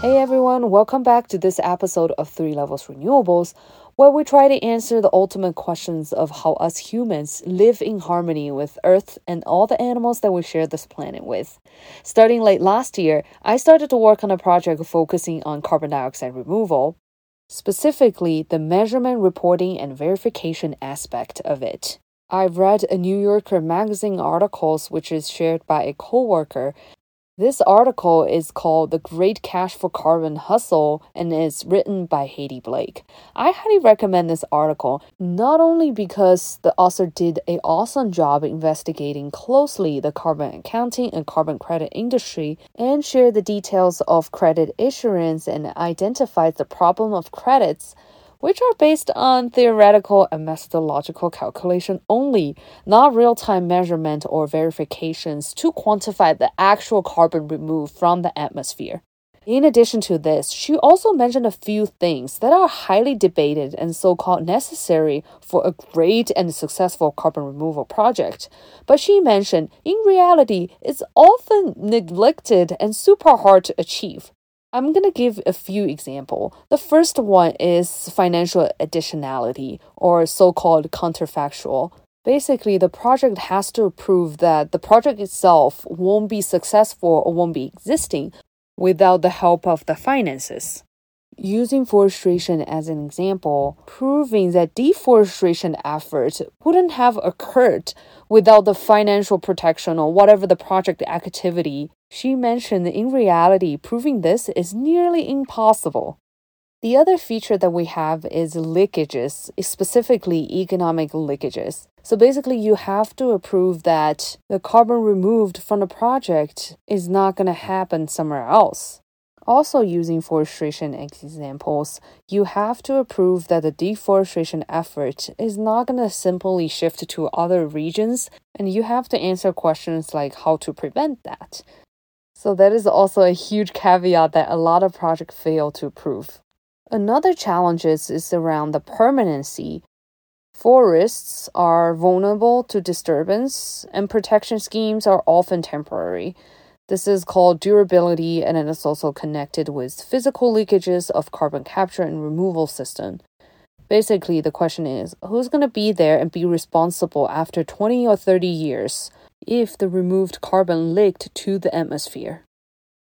Hey everyone, welcome back to this episode of Three Levels Renewables, where we try to answer the ultimate questions of how us humans live in harmony with Earth and all the animals that we share this planet with. Starting late last year, I started to work on a project focusing on carbon dioxide removal, specifically the measurement, reporting, and verification aspect of it. I've read a New Yorker magazine article which is shared by a coworker this article is called The Great Cash for Carbon Hustle and is written by Heidi Blake. I highly recommend this article, not only because the author did an awesome job investigating closely the carbon accounting and carbon credit industry and share the details of credit issuance and identifies the problem of credits which are based on theoretical and methodological calculation only, not real time measurement or verifications to quantify the actual carbon removed from the atmosphere. In addition to this, she also mentioned a few things that are highly debated and so called necessary for a great and successful carbon removal project. But she mentioned, in reality, it's often neglected and super hard to achieve. I'm going to give a few examples. The first one is financial additionality or so-called counterfactual. Basically, the project has to prove that the project itself won't be successful or won't be existing without the help of the finances. Using forestation as an example, proving that deforestation efforts wouldn't have occurred without the financial protection or whatever the project activity she mentioned in reality, proving this is nearly impossible. The other feature that we have is leakages, specifically economic leakages. So basically, you have to approve that the carbon removed from the project is not going to happen somewhere else. Also, using forestation examples, you have to approve that the deforestation effort is not going to simply shift to other regions, and you have to answer questions like how to prevent that. So that is also a huge caveat that a lot of projects fail to prove. Another challenge is, is around the permanency. Forests are vulnerable to disturbance, and protection schemes are often temporary. This is called durability, and it is also connected with physical leakages of carbon capture and removal system. Basically, the question is who's going to be there and be responsible after 20 or 30 years? If the removed carbon leaked to the atmosphere.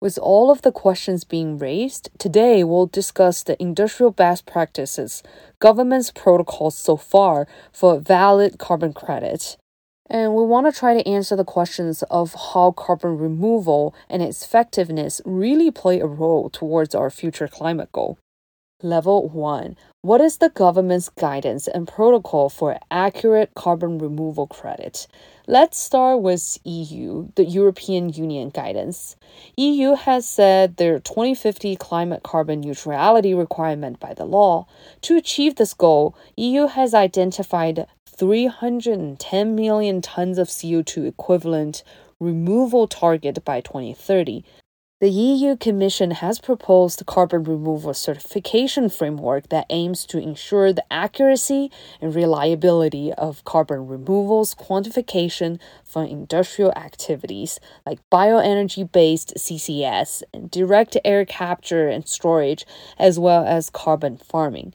With all of the questions being raised, today we'll discuss the industrial best practices, government's protocols so far for valid carbon credit. And we want to try to answer the questions of how carbon removal and its effectiveness really play a role towards our future climate goal. Level 1 What is the government's guidance and protocol for accurate carbon removal credit? Let's start with EU, the European Union guidance. EU has set their 2050 climate carbon neutrality requirement by the law. To achieve this goal, EU has identified 310 million tons of CO2 equivalent removal target by 2030. The EU Commission has proposed a carbon removal certification framework that aims to ensure the accuracy and reliability of carbon removals quantification from industrial activities like bioenergy based CCS and direct air capture and storage, as well as carbon farming.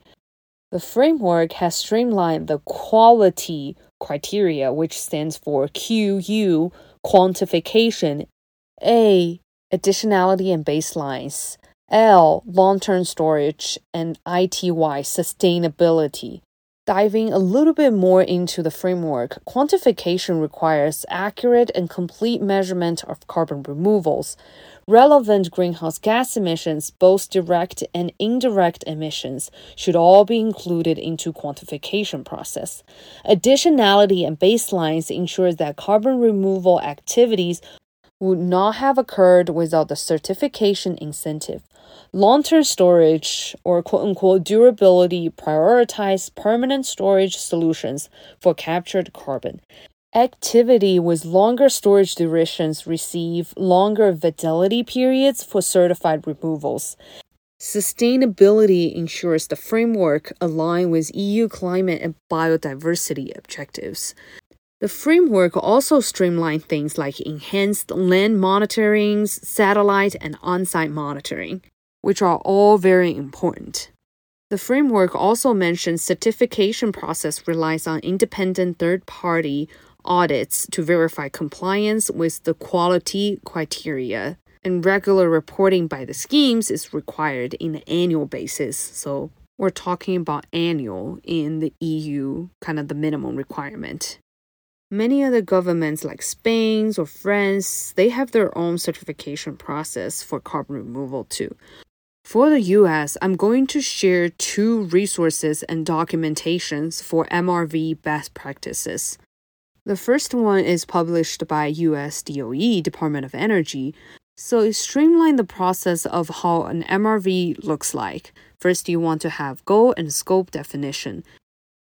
The framework has streamlined the quality criteria, which stands for QU quantification, A additionality and baselines, L, long term storage, and ITY, sustainability. Diving a little bit more into the framework, quantification requires accurate and complete measurement of carbon removals. Relevant greenhouse gas emissions, both direct and indirect emissions, should all be included into quantification process. Additionality and baselines ensure that carbon removal activities would not have occurred without the certification incentive. Long term storage, or quote unquote durability, prioritize permanent storage solutions for captured carbon. Activity with longer storage durations receive longer validity periods for certified removals. Sustainability ensures the framework align with EU climate and biodiversity objectives. The framework also streamlined things like enhanced land monitoring, satellite, and on site monitoring. which are all very important. The framework also mentions certification process relies on independent third party audits to verify compliance with the quality criteria and regular reporting by the schemes is required in the annual basis. So we're talking about annual in the EU, kind of the minimum requirement. Many other governments like Spain or France, they have their own certification process for carbon removal too. For the US, I'm going to share two resources and documentations for MRV best practices. The first one is published by US DOE, Department of Energy, so it streamlined the process of how an MRV looks like. First, you want to have goal and scope definition.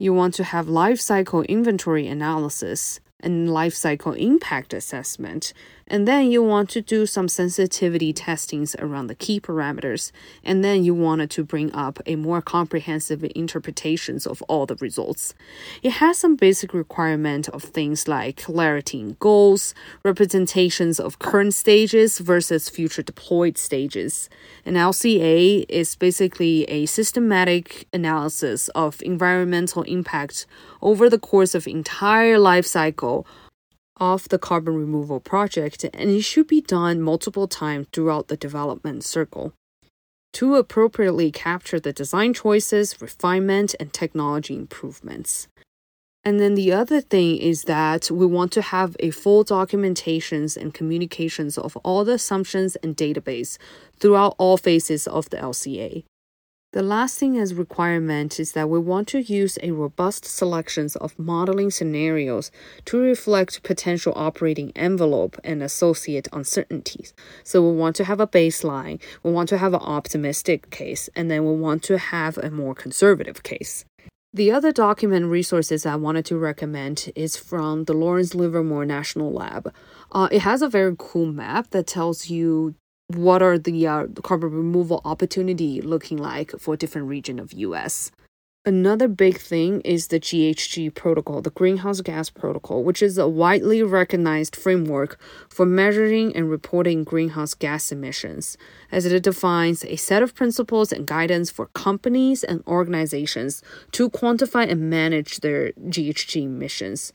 You want to have life cycle inventory analysis and life cycle impact assessment. And then you want to do some sensitivity testings around the key parameters. And then you wanted to bring up a more comprehensive interpretations of all the results. It has some basic requirement of things like clarity in goals, representations of current stages versus future deployed stages. An LCA is basically a systematic analysis of environmental impact over the course of entire life cycle of the carbon removal project and it should be done multiple times throughout the development circle to appropriately capture the design choices, refinement, and technology improvements. And then the other thing is that we want to have a full documentations and communications of all the assumptions and database throughout all phases of the LCA. The last thing as requirement is that we want to use a robust selections of modeling scenarios to reflect potential operating envelope and associate uncertainties. So we want to have a baseline, we want to have an optimistic case, and then we want to have a more conservative case. The other document resources I wanted to recommend is from the Lawrence Livermore National Lab. Uh, it has a very cool map that tells you what are the uh, carbon removal opportunity looking like for different region of US. Another big thing is the GHG protocol, the greenhouse gas protocol, which is a widely recognized framework for measuring and reporting greenhouse gas emissions, as it defines a set of principles and guidance for companies and organizations to quantify and manage their GHG emissions.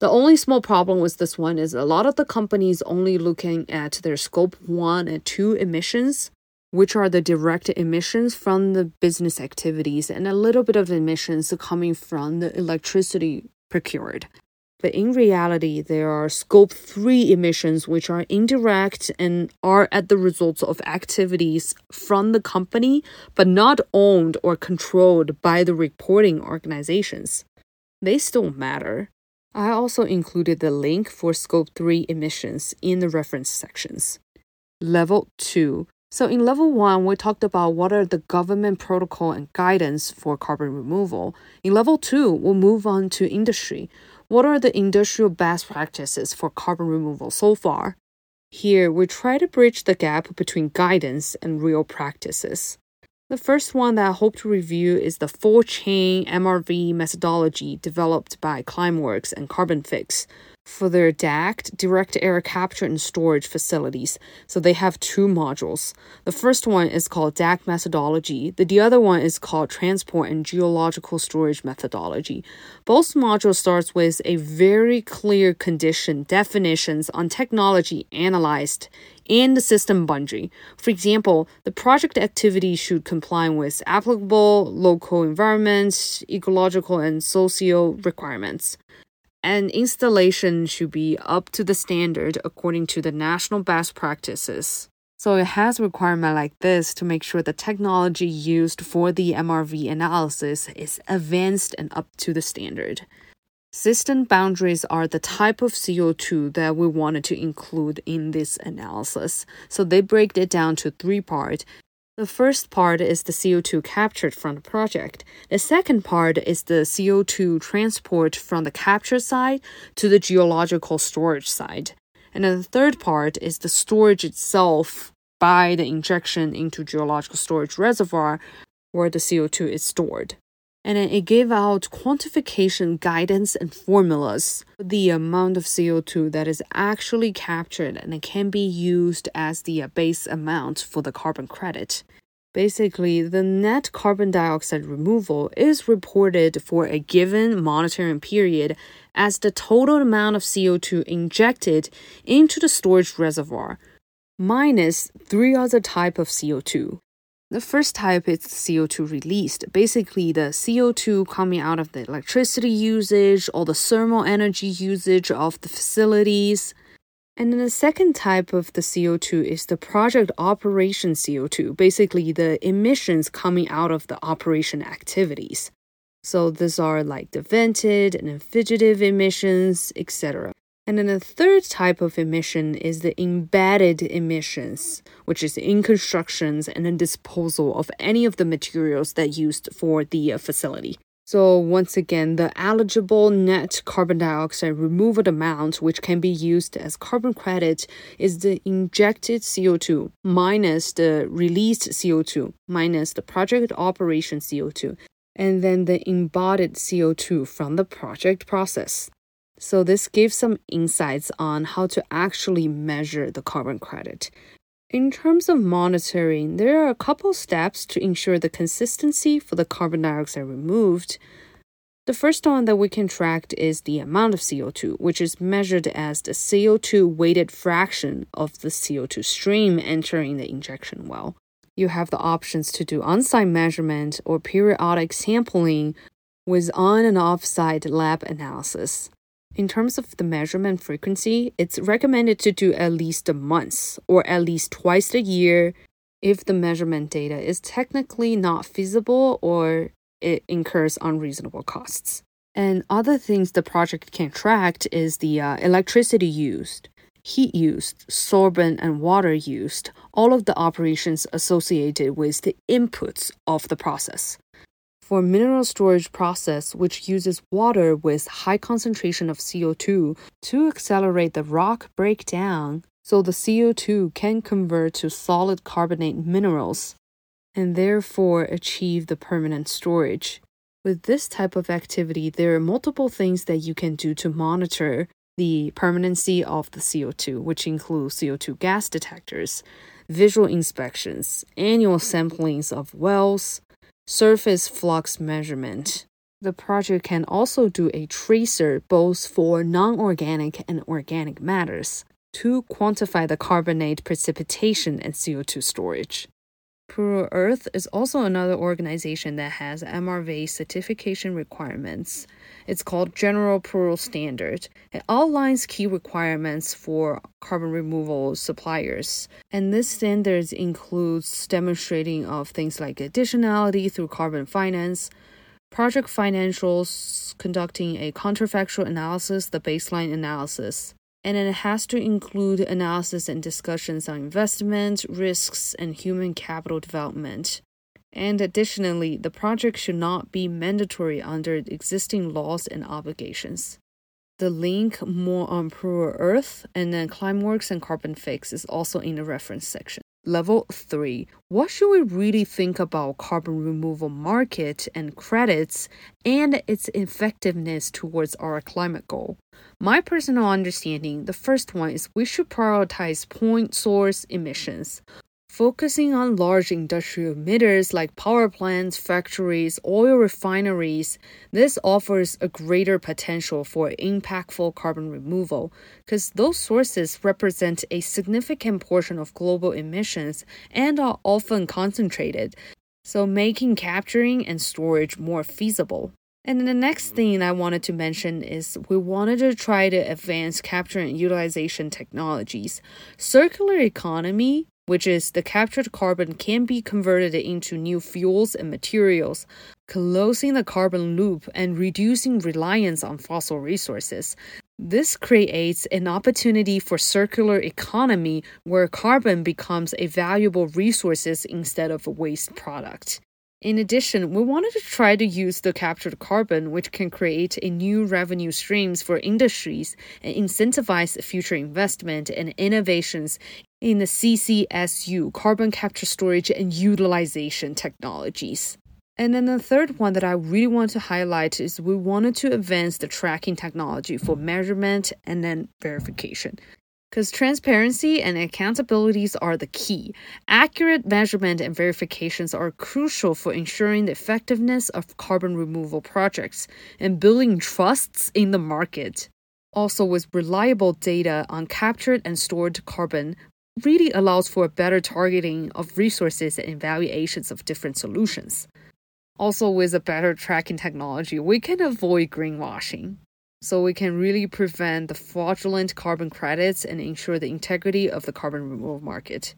The only small problem with this one is a lot of the companies only looking at their scope 1 and 2 emissions which are the direct emissions from the business activities and a little bit of emissions coming from the electricity procured. But in reality, there are scope 3 emissions which are indirect and are at the results of activities from the company but not owned or controlled by the reporting organizations. They still matter. I also included the link for scope 3 emissions in the reference sections. Level 2 so in level one, we talked about what are the government protocol and guidance for carbon removal. In level two, we'll move on to industry. What are the industrial best practices for carbon removal so far? Here, we try to bridge the gap between guidance and real practices. The first one that I hope to review is the full chain MRV methodology developed by Climeworks and Carbfix for their DAC, direct air capture and storage facilities. So they have two modules. The first one is called DAC methodology. The, the other one is called transport and geological storage methodology. Both modules starts with a very clear condition definitions on technology analyzed and the system boundary. For example, the project activity should comply with applicable local environments, ecological and socio requirements and installation should be up to the standard according to the national best practices. So it has requirement like this to make sure the technology used for the MRV analysis is advanced and up to the standard. System boundaries are the type of CO2 that we wanted to include in this analysis. So they break it down to three parts the first part is the CO2 captured from the project. The second part is the CO2 transport from the capture side to the geological storage side. And then the third part is the storage itself by the injection into geological storage reservoir where the CO2 is stored and it gave out quantification guidance and formulas for the amount of CO2 that is actually captured and it can be used as the uh, base amount for the carbon credit. Basically, the net carbon dioxide removal is reported for a given monitoring period as the total amount of CO2 injected into the storage reservoir minus three other type of CO2. The first type is CO2 released, basically the CO2 coming out of the electricity usage or the thermal energy usage of the facilities. And then the second type of the CO2 is the project operation CO2, basically the emissions coming out of the operation activities. So these are like the vented and fugitive emissions, etc. And then the third type of emission is the embedded emissions, which is in constructions and then disposal of any of the materials that used for the uh, facility. So, once again, the eligible net carbon dioxide removal amount, which can be used as carbon credit, is the injected CO2 minus the released CO2 minus the project operation CO2, and then the embodied CO2 from the project process. So, this gives some insights on how to actually measure the carbon credit. In terms of monitoring, there are a couple steps to ensure the consistency for the carbon dioxide removed. The first one that we can track is the amount of CO2, which is measured as the CO2 weighted fraction of the CO2 stream entering the injection well. You have the options to do on site measurement or periodic sampling with on and off site lab analysis. In terms of the measurement frequency, it's recommended to do at least a month or at least twice a year if the measurement data is technically not feasible or it incurs unreasonable costs. And other things the project can track is the uh, electricity used, heat used, sorbent and water used, all of the operations associated with the inputs of the process for mineral storage process which uses water with high concentration of CO2 to accelerate the rock breakdown so the CO2 can convert to solid carbonate minerals and therefore achieve the permanent storage. With this type of activity, there are multiple things that you can do to monitor the permanency of the CO2, which include CO2 gas detectors, visual inspections, annual samplings of wells, surface flux measurement. The project can also do a tracer both for non organic and organic matters to quantify the carbonate precipitation and CO2 storage. Puro Earth is also another organization that has MRV certification requirements. It's called General Puro Standard. It outlines key requirements for carbon removal suppliers. And this standard includes demonstrating of things like additionality through carbon finance, project financials, conducting a counterfactual analysis, the baseline analysis, and it has to include analysis and discussions on investment, risks, and human capital development. And additionally, the project should not be mandatory under existing laws and obligations. The link more on Puro Earth and then Climeworks and Carbfix is also in the reference section. Level 3 What should we really think about carbon removal market and credits and its effectiveness towards our climate goal? My personal understanding, the first one is we should prioritize point source emissions. Focusing on large industrial emitters like power plants, factories, oil refineries, this offers a greater potential for impactful carbon removal because those sources represent a significant portion of global emissions and are often concentrated, so making capturing and storage more feasible. And the next thing I wanted to mention is we wanted to try to advance capture and utilization technologies. Circular economy which is the captured carbon can be converted into new fuels and materials, closing the carbon loop and reducing reliance on fossil resources. This creates an opportunity for circular economy where carbon becomes a valuable resource instead of a waste product. In addition, we wanted to try to use the captured carbon, which can create a new revenue streams for industries and incentivize future investment and innovations in the CCSU, carbon capture storage and utilization technologies. And then the third one that I really want to highlight is we wanted to advance the tracking technology for measurement and then verification. Because transparency and accountabilities are the key. Accurate measurement and verifications are crucial for ensuring the effectiveness of carbon removal projects and building trusts in the market. Also, with reliable data on captured and stored carbon, really allows for a better targeting of resources and evaluations of different solutions. Also, with a better tracking technology, we can avoid greenwashing so we can really prevent the fraudulent carbon credits and ensure the integrity of the carbon removal market.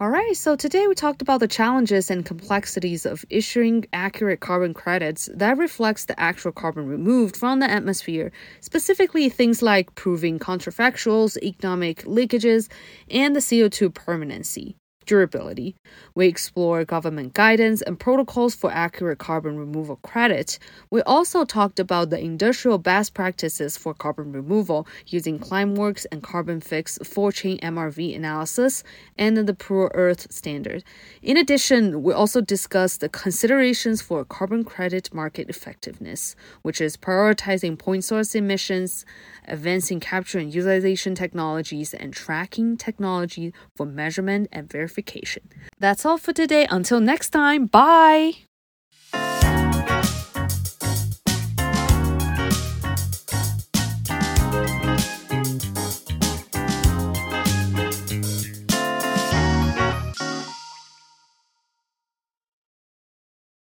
All right, so today we talked about the challenges and complexities of issuing accurate carbon credits that reflects the actual carbon removed from the atmosphere, specifically things like proving counterfactuals, economic leakages, and the CO2 permanency durability. We explore government guidance and protocols for accurate carbon removal credit. We also talked about the industrial best practices for carbon removal using Climeworks and Carbon4 full chain MRV analysis and the Puro Earth standard. In addition, we also discussed the considerations for carbon credit market effectiveness, which is prioritizing point source emissions, advancing capture and utilization technologies, and tracking technology for measurement and verification notification. That's all for today. Until next time, bye!